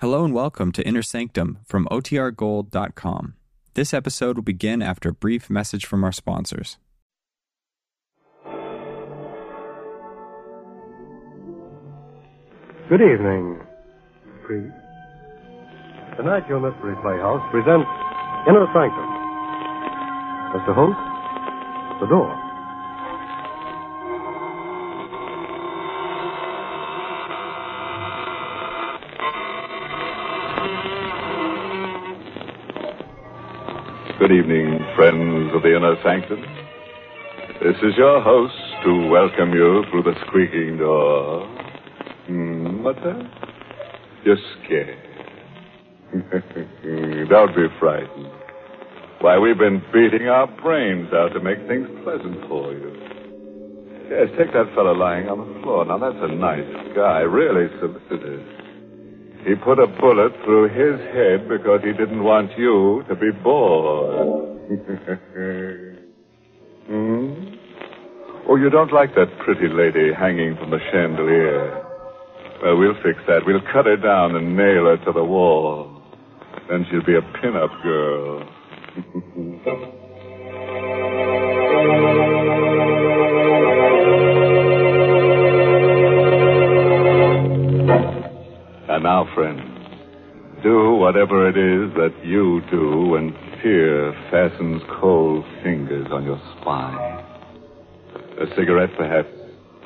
Hello and welcome to Inner Sanctum from OTRGold.com. This episode will begin after a brief message from our sponsors. Good evening. Pre- Tonight, your Mystery Playhouse presents Inner Sanctum. Mr. Holt, the door. Good evening, friends of the Inner Sanctum. This is your host to welcome you through the squeaking door. Hmm, what's that? You're scared. Don't be frightened. Why, we've been beating our brains out to make things pleasant for you. Yes, take that fellow lying on the floor. Now, that's a nice guy, really solicitous. He put a bullet through his head because he didn't want you to be bored. hmm? Oh, you don't like that pretty lady hanging from the chandelier? Well, we'll fix that. We'll cut her down and nail her to the wall. Then she'll be a pin-up girl. now, friends, do whatever it is that you do when fear fastens cold fingers on your spine. A cigarette, perhaps,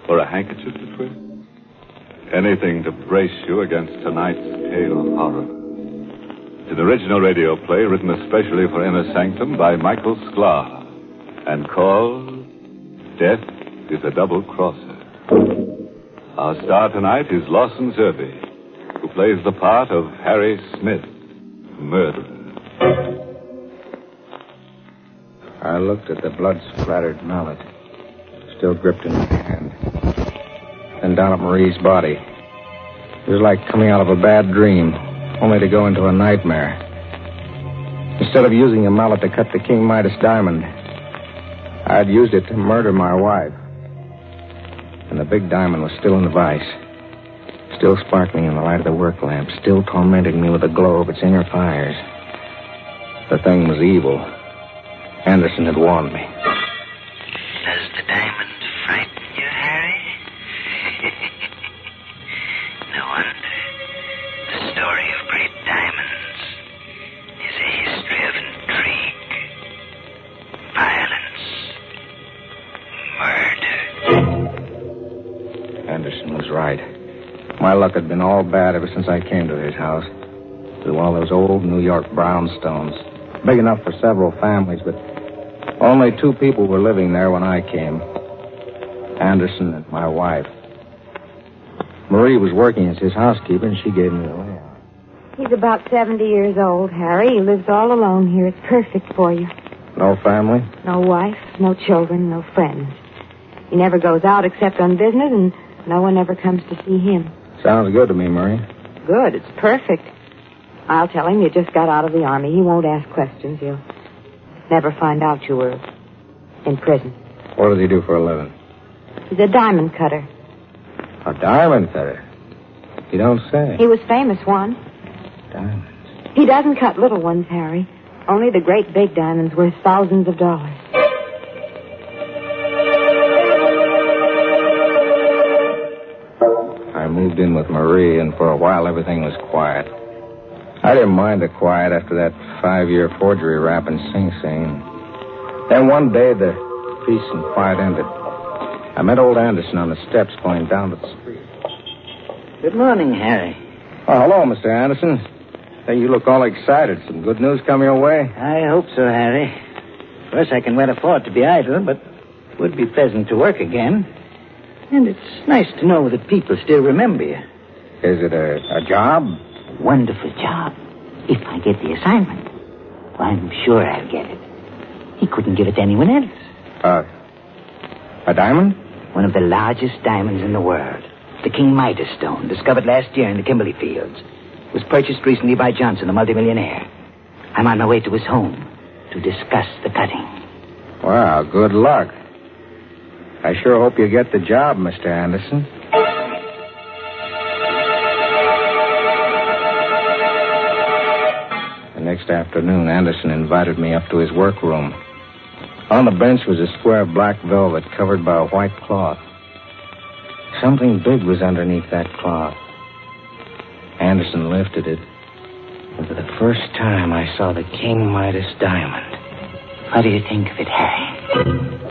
or a handkerchief to twist? Anything to brace you against tonight's pale horror. An original radio play written especially for Inner Sanctum by Michael Sklar and called Death is a Double Crosser. Our star tonight is Lawson Zerbe, who plays the part of Harry Smith, murderer. I looked at the blood splattered mallet, still gripped in my hand. Then down at Marie's body. It was like coming out of a bad dream, only to go into a nightmare. Instead of using a mallet to cut the King Midas diamond, I'd used it to murder my wife. And the big diamond was still in the vise, still sparkling in the light of the work lamp, still tormenting me with the glow of its inner fires. The thing was evil. Anderson had warned me. Bad ever since I came to his house. It was one of those old New York brownstones, big enough for several families, but only two people were living there when I came Anderson and my wife. Marie was working as his housekeeper, and she gave me the layout. He's about 70 years old, Harry. He lives all alone here. It's perfect for you. No family? No wife, no children, no friends. He never goes out except on business, and no one ever comes to see him. Sounds good to me, Marie. Good. It's perfect. I'll tell him you just got out of the army. He won't ask questions. He'll never find out you were in prison. What does he do for a living? He's a diamond cutter. A diamond cutter. You don't say. He was famous once. Diamonds. He doesn't cut little ones, Harry. Only the great big diamonds worth thousands of dollars. Moved in with Marie, and for a while everything was quiet. I didn't mind the quiet after that five year forgery rap in Sing Sing. Then one day the peace and quiet ended. I met old Anderson on the steps going down to the street. Good morning, Harry. Oh, hello, Mr. Anderson. Hey, you look all excited. Some good news come your way? I hope so, Harry. Of course, I can well afford to be idle, but it would be pleasant to work again. And it's nice to know that people still remember you. Is it a, a job? Wonderful job. If I get the assignment. I'm sure I'll get it. He couldn't give it to anyone else. Uh, a diamond? One of the largest diamonds in the world. The King Midas stone, discovered last year in the Kimberley Fields. Was purchased recently by Johnson, the multimillionaire. I'm on my way to his home to discuss the cutting. Well, good luck. I sure hope you get the job, Mr. Anderson. The next afternoon, Anderson invited me up to his workroom. On the bench was a square of black velvet covered by a white cloth. Something big was underneath that cloth. Anderson lifted it, and for the first time I saw the King Midas diamond. What do you think of it, Harry?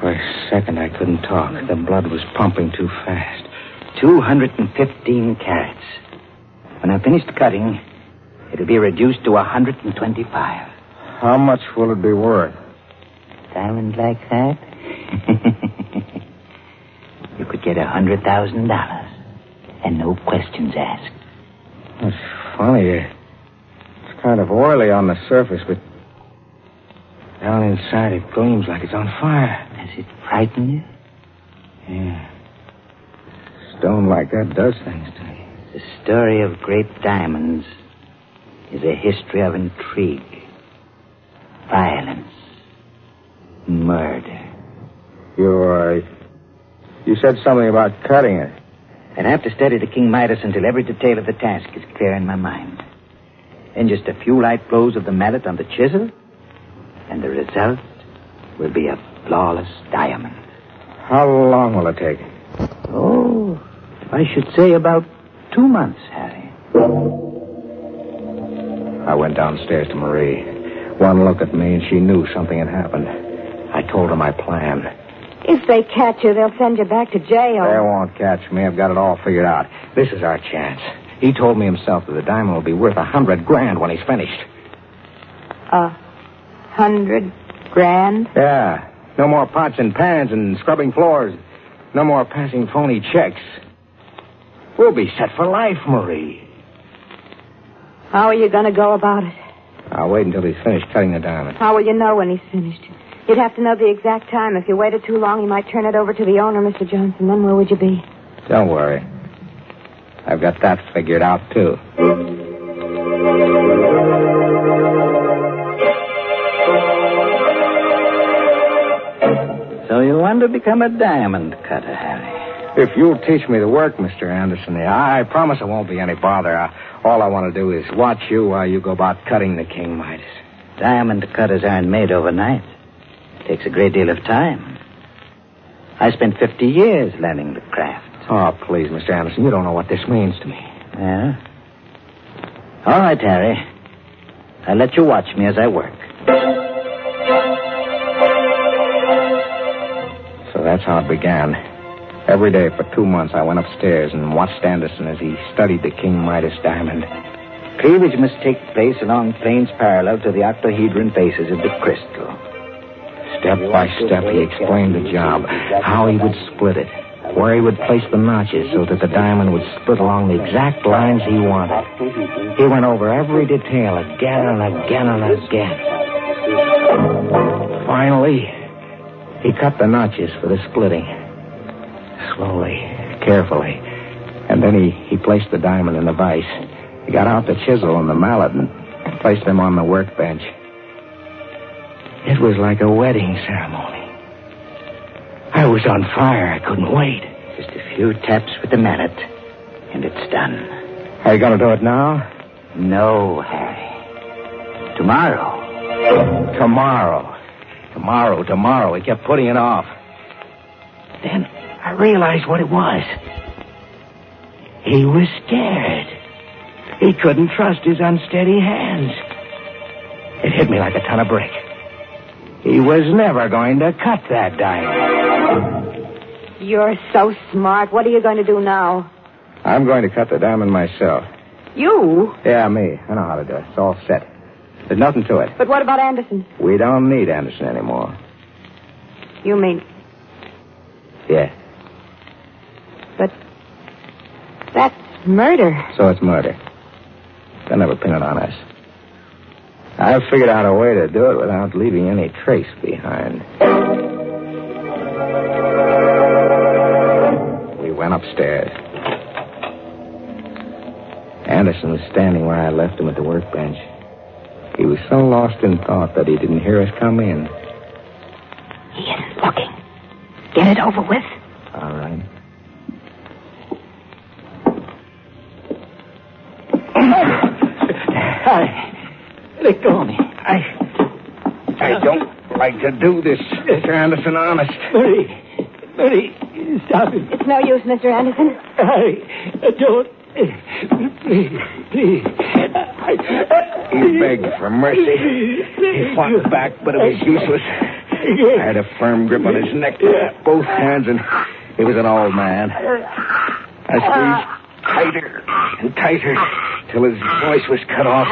A second, I couldn't talk. The blood was pumping too fast. 215 carats. When I'm finished cutting, it'll be reduced to 125. How much will it be worth? Diamond like that? you could get a hundred thousand dollars. And no questions asked. It's funny. It's kind of oily on the surface, but down inside it gleams like it's on fire. Does it frighten you? Yeah. Stone like that does things to me. The story of great diamonds is a history of intrigue, violence, murder. You, uh, you said something about cutting it. I'd have to study the King Midas until every detail of the task is clear in my mind. Then just a few light blows of the mallet on the chisel, and the result will be a flawless diamond. How long will it take? Oh, I should say about two months, Harry. I went downstairs to Marie. One look at me, and she knew something had happened. I told her my plan. If they catch you, they'll send you back to jail. They won't catch me. I've got it all figured out. This is our chance. He told me himself that the diamond will be worth a hundred grand when he's finished. A hundred grand? Yeah. No more pots and pans and scrubbing floors. No more passing phony checks. We'll be set for life, Marie. How are you going to go about it? I'll wait until he's finished cutting the diamond. How will you know when he's finished? You'd have to know the exact time. If you waited too long, he might turn it over to the owner, Mr. Johnson. Then where would you be? Don't worry. I've got that figured out, too. So you want to become a diamond cutter, Harry? If you'll teach me the work, Mr. Anderson, I promise it won't be any bother. I, all I want to do is watch you while you go about cutting the King Midas. Diamond cutters aren't made overnight. It takes a great deal of time. I spent 50 years learning the craft. Oh, please, Mr. Anderson, you don't know what this means to me. Yeah? All right, Harry. I'll let you watch me as I work. That's how it began. Every day for two months, I went upstairs and watched Anderson as he studied the King Midas diamond. Cleavage must take place along planes parallel to the octahedron faces of the crystal. Step by step, he explained the job, how he would split it, where he would place the notches so that the diamond would split along the exact lines he wanted. He went over every detail again and again and again. Finally, he cut the notches for the splitting. Slowly, carefully. And then he, he placed the diamond in the vise. He got out the chisel and the mallet and placed them on the workbench. It was like a wedding ceremony. I was on fire. I couldn't wait. Just a few taps with the mallet, and it's done. Are you going to do it now? No, Harry. Tomorrow. Tomorrow. Tomorrow, tomorrow. He kept putting it off. Then I realized what it was. He was scared. He couldn't trust his unsteady hands. It hit me like a ton of brick. He was never going to cut that diamond. You're so smart. What are you going to do now? I'm going to cut the diamond myself. You? Yeah, me. I know how to do it. It's all set. There's nothing to it. But what about Anderson? We don't need Anderson anymore. You mean, Yeah. but that's murder. So it's murder. They'll never pin it on us. I've figured out a way to do it without leaving any trace behind. We went upstairs. Anderson was standing where I left him at the workbench. He was so lost in thought that he didn't hear us come in. He isn't looking. Get it over with. All right. Harry. let go of me. I. I don't like to do this, Mr. Anderson, honest. Marie, Marie, stop it. It's no use, Mr. Anderson. I don't. Please, please. I, He begged for mercy. He fought back, but it was useless. I had a firm grip on his neck both hands, and he was an old man. I squeezed tighter and tighter till his voice was cut off.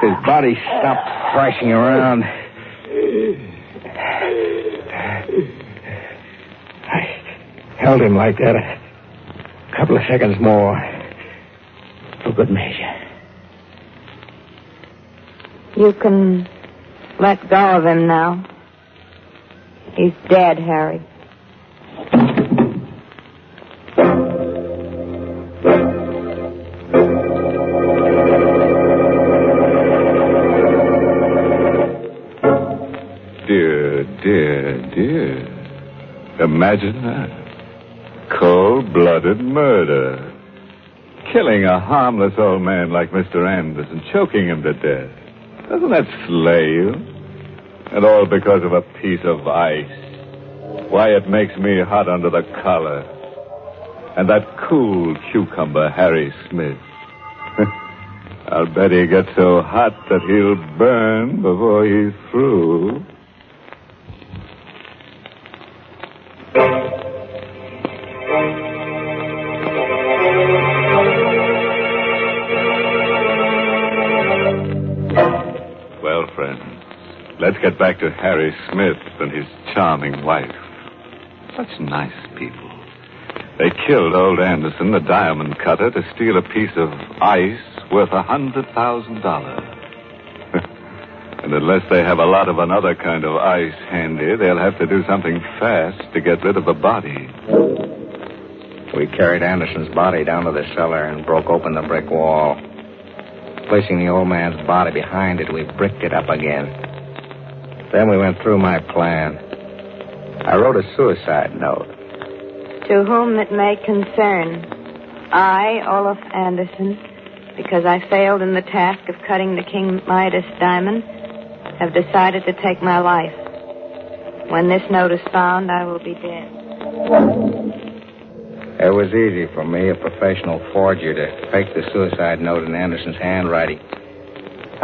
His body stopped thrashing around. I held him like that a couple of seconds more for good measure. You can let go of him now. He's dead, Harry. Dear, dear, dear. Imagine that. Cold blooded murder. Killing a harmless old man like Mr. Anderson, choking him to death. Doesn't that slay you? And all because of a piece of ice. Why, it makes me hot under the collar. And that cool cucumber, Harry Smith. I'll bet he gets so hot that he'll burn before he's through. Get back to Harry Smith and his charming wife. Such nice people. They killed old Anderson, the diamond cutter, to steal a piece of ice worth a hundred thousand dollars. and unless they have a lot of another kind of ice handy, they'll have to do something fast to get rid of the body. We carried Anderson's body down to the cellar and broke open the brick wall. Placing the old man's body behind it, we bricked it up again. Then we went through my plan. I wrote a suicide note. To whom it may concern, I, Olaf Anderson, because I failed in the task of cutting the King Midas diamond, have decided to take my life. When this note is found, I will be dead. It was easy for me, a professional forger, to fake the suicide note in Anderson's handwriting.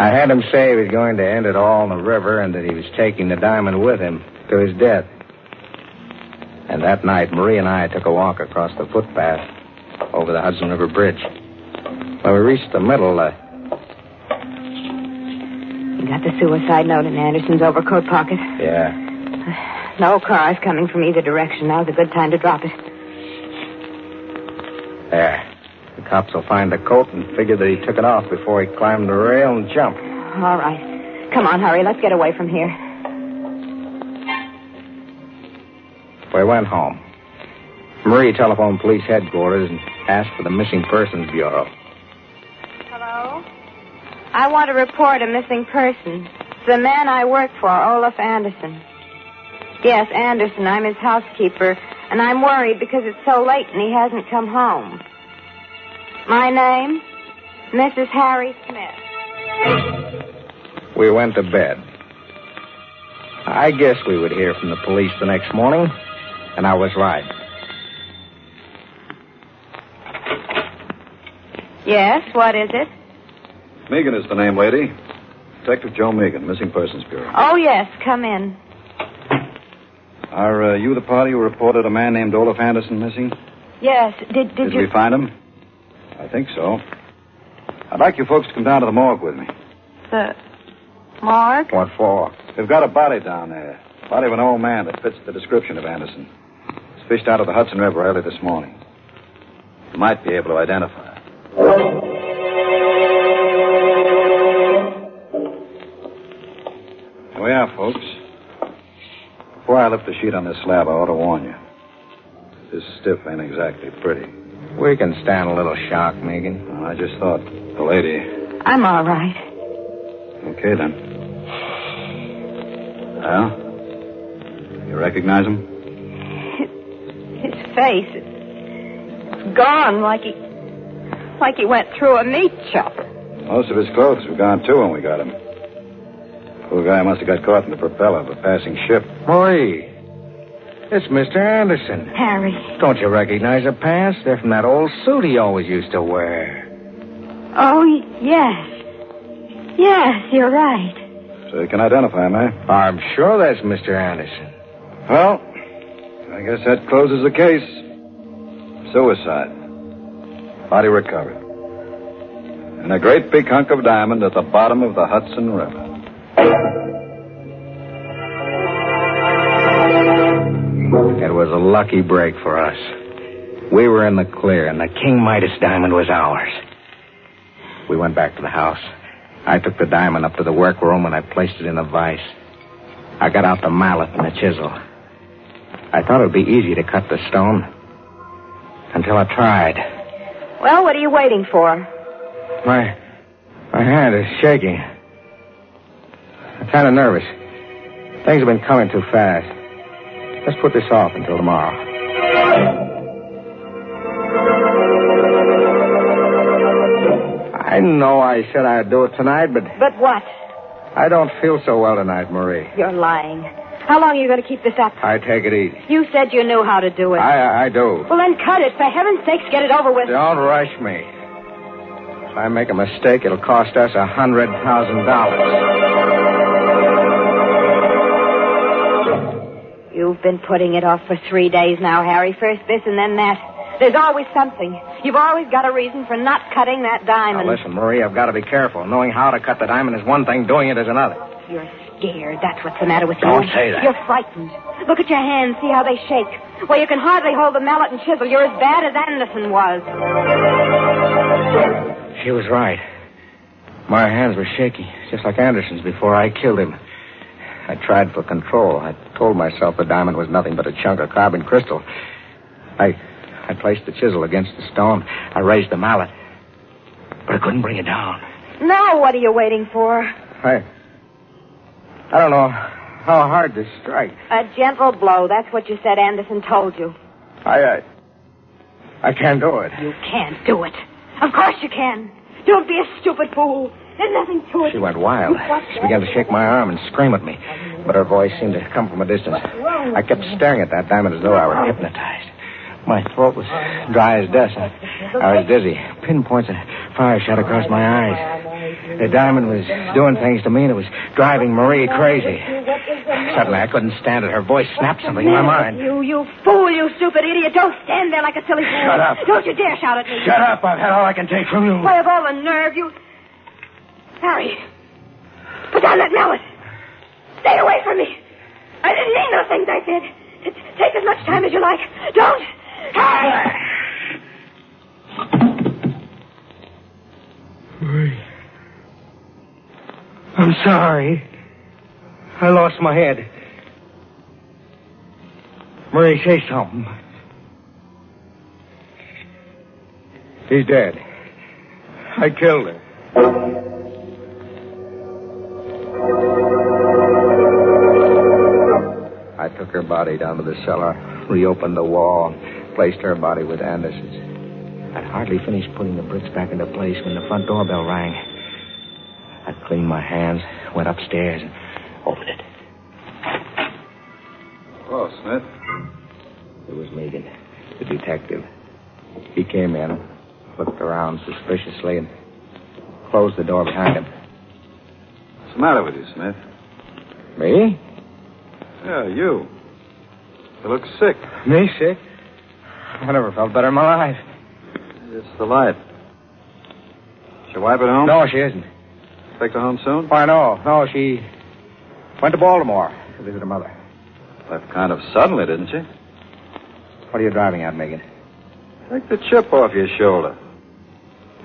I had him say he was going to end it all in the river and that he was taking the diamond with him to his death. And that night, Marie and I took a walk across the footpath over the Hudson River Bridge. When we reached the middle, uh, You got the suicide note in Anderson's overcoat pocket. yeah, No cars coming from either direction. Now's a good time to drop it. there. The cops will find the coat and figure that he took it off before he climbed the rail and jumped. All right. Come on, hurry. Let's get away from here. We went home. Marie telephoned police headquarters and asked for the Missing Persons Bureau. Hello? I want to report a missing person. It's the man I work for, Olaf Anderson. Yes, Anderson. I'm his housekeeper, and I'm worried because it's so late and he hasn't come home. My name? Mrs. Harry Smith. We went to bed. I guess we would hear from the police the next morning, and I was right. Yes, what is it? Megan is the name, lady. Detective Joe Megan, Missing Persons Bureau. Oh, yes, come in. Are uh, you the party who reported a man named Olaf Anderson missing? Yes, did, did, you... we find him? I think so. I'd like you folks to come down to the morgue with me. The morgue? What for? We've got a body down there. Body of an old man that fits the description of Anderson. It's fished out of the Hudson River early this morning. You might be able to identify it. Here we are, folks. Before I lift the sheet on this slab, I ought to warn you. This stiff ain't exactly pretty. We can stand a little shock, Megan. Well, I just thought the lady. I'm all right. Okay, then. Well? You recognize him? His face. It's gone like he like he went through a meat chopper. Most of his clothes were gone, too, when we got him. Poor guy must have got caught in the propeller of a passing ship. Marie. It's Mr. Anderson. Harry. Don't you recognize the pants? They're from that old suit he always used to wear. Oh, yes. Yes, you're right. So you can identify him, eh? I'm sure that's Mr. Anderson. Well, I guess that closes the case. Suicide. Body recovered. And a great big hunk of diamond at the bottom of the Hudson River. Lucky break for us. We were in the clear, and the King Midas diamond was ours. We went back to the house. I took the diamond up to the workroom, and I placed it in a vise. I got out the mallet and the chisel. I thought it would be easy to cut the stone. Until I tried. Well, what are you waiting for? My, my hand is shaking. I'm kind of nervous. Things have been coming too fast. Let's put this off until tomorrow. I know I said I'd do it tonight, but But what? I don't feel so well tonight, Marie. You're lying. How long are you going to keep this up? I take it easy. You said you knew how to do it. I, I do. Well, then cut it. For heaven's sakes, get it over with. Don't rush me. If I make a mistake, it'll cost us a hundred thousand dollars. You've been putting it off for three days now, Harry. First this and then that. There's always something. You've always got a reason for not cutting that diamond. Now listen, Marie, I've got to be careful. Knowing how to cut the diamond is one thing, doing it is another. You're scared. That's what's the matter with you. Don't say that. You're frightened. Look at your hands. See how they shake. Well, you can hardly hold the mallet and chisel. You're as bad as Anderson was. She was right. My hands were shaky, just like Anderson's before I killed him. I tried for control. I told myself the diamond was nothing but a chunk of carbon crystal. I I placed the chisel against the stone. I raised the mallet. But I couldn't bring it down. Now, what are you waiting for? I I don't know how hard to strike. A gentle blow. That's what you said Anderson told you. I I, I can't do it. You can't do it. Of course you can. Don't be a stupid fool. There's nothing to it. She went wild. She began to shake my arm and scream at me, but her voice seemed to come from a distance. I kept staring at that diamond as though I were hypnotized. My throat was dry as dust. and I was dizzy. Pinpoints of fire shot across my eyes. The diamond was doing things to me, and it was driving Marie crazy. Suddenly, I couldn't stand it. Her voice snapped something in my mind. You, you fool, you stupid idiot. Don't stand there like a silly fool. Shut up. Don't you dare shout at me. Shut up! I've had all I can take from you. Why, of all the nerve, you... Harry, put down that mallet. Stay away from me. I didn't mean those things I said. Take as much time as you like. Don't. Marie. I'm sorry. I lost my head. Marie, say something. He's dead. I killed her. Took her body down to the cellar, reopened the wall, placed her body with Anderson's. I'd hardly finished putting the bricks back into place when the front doorbell rang. I cleaned my hands, went upstairs, and opened it. Oh, Smith. It was Megan, the detective. He came in, looked around suspiciously, and closed the door behind him. What's the matter with you, Smith? Me? Yeah, you. You look sick. Me sick? I never felt better in my life. It's the light. Is your wife at home? No, she isn't. Expect her home soon? Why, no. No, she went to Baltimore to visit her mother. Left kind of suddenly, didn't she? What are you driving at, Megan? Take the chip off your shoulder.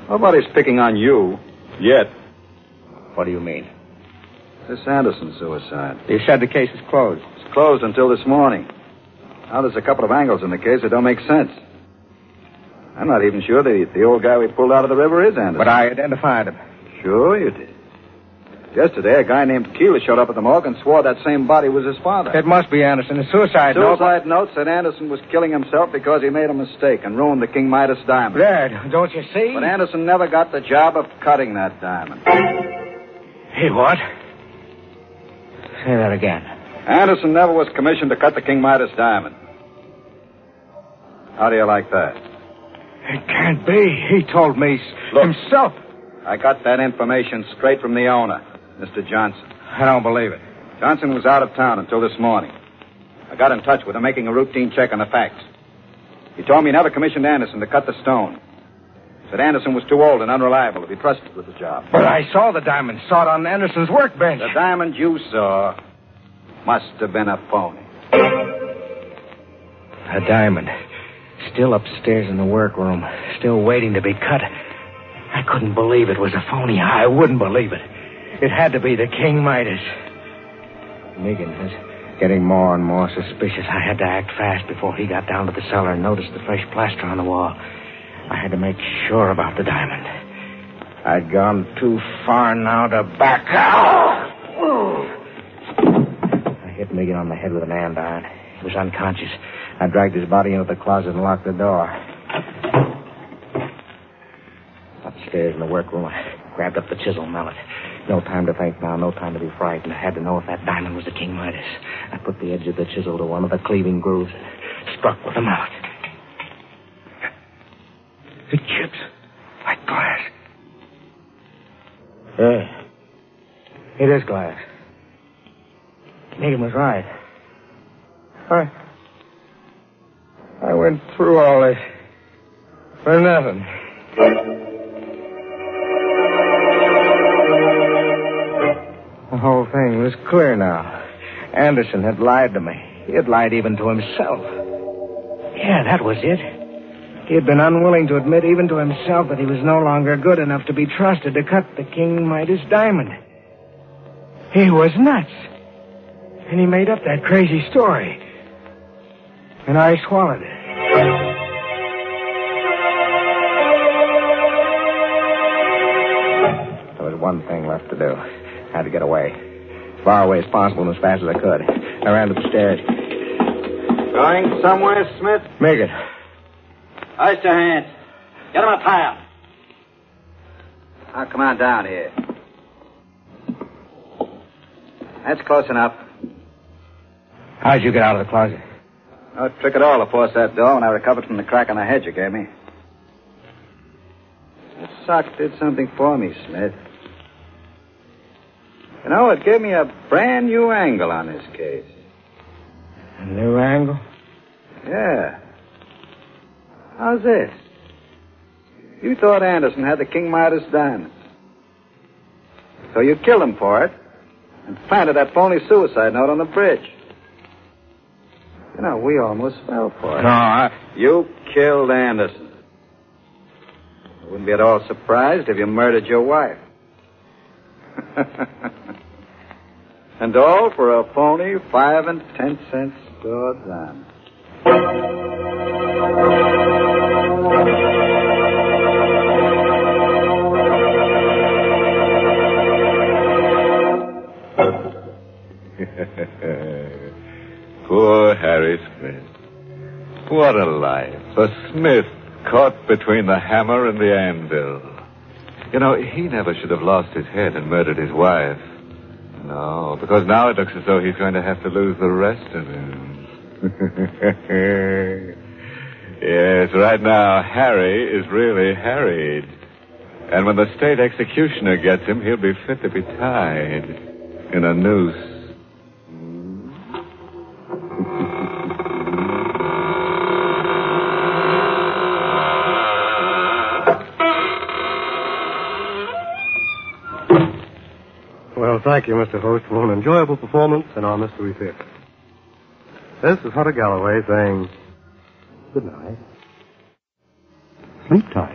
Nobody's picking on you. Yet. What do you mean? This Anderson suicide. You said the case is closed. It's closed until this morning. Now there's a couple of angles in the case that don't make sense. I'm not even sure that the old guy we pulled out of the river is Anderson. But I identified him. Sure you did. Yesterday, a guy named Keeler showed up at the morgue and swore that same body was his father. It must be Anderson. The suicide note. Suicide note said Anderson was killing himself because he made a mistake and ruined the King Midas diamond. Dad, don't you see? But Anderson never got the job of cutting that diamond. He what? Say that again. Anderson never was commissioned to cut the King Midas diamond. How do you like that? It can't be. He told me Look. himself. I got that information straight from the owner, Mr. Johnson. I don't believe it. Johnson was out of town until this morning. I got in touch with him, making a routine check on the facts. He told me he never commissioned Anderson to cut the stone. Said Anderson was too old and unreliable to be trusted with the job. But I saw the diamond. Saw it on Anderson's workbench. The diamond you saw must have been a phony. A diamond. Still upstairs in the workroom. Still waiting to be cut. I couldn't believe it was a phony. I wouldn't believe it. It had to be the King Midas. Megan was getting more and more suspicious. I had to act fast before he got down to the cellar and noticed the fresh plaster on the wall. I had to make sure about the diamond. I'd gone too far now to back out. Hit Megan on the head with an andiron. He was unconscious. I dragged his body into the closet and locked the door. Upstairs in the workroom, I grabbed up the chisel mallet. No time to think now, no time to be frightened. I had to know if that diamond was the King Midas. I put the edge of the chisel to one of the cleaving grooves and struck with the mallet. It chips like glass. Yeah. It is glass. Megan was right. I. I went through all this for nothing. The whole thing was clear now. Anderson had lied to me. He had lied even to himself. Yeah, that was it. He had been unwilling to admit even to himself that he was no longer good enough to be trusted to cut the King Midas diamond. He was nuts. And he made up that crazy story. And I swallowed it. There was one thing left to do. I had to get away. As far away as possible and as fast as I could. I ran to the stairs. Going somewhere, Smith? Megan. Raise your hands. Get him in a pile. Now, come on down here. That's close enough. How'd you get out of the closet? No trick at all to force that door when I recovered from the crack in the head you gave me. The sock did something for me, Smith. You know, it gave me a brand new angle on this case. A new angle? Yeah. How's this? You thought Anderson had the King Midas diamond. So you killed him for it and planted that phony suicide note on the bridge. You know, we almost fell for it. No, I... You killed Anderson. I wouldn't be at all surprised if you murdered your wife. and all for a phony five and ten cent store diamond. Poor Harry Smith. What a life. A Smith caught between the hammer and the anvil. You know, he never should have lost his head and murdered his wife. No, because now it looks as though he's going to have to lose the rest of him. yes, right now, Harry is really harried. And when the state executioner gets him, he'll be fit to be tied in a noose. Thank you, Mr. Host, for an enjoyable performance in our Mystery Theater. This is Hunter Galloway saying good night. Sleep tight.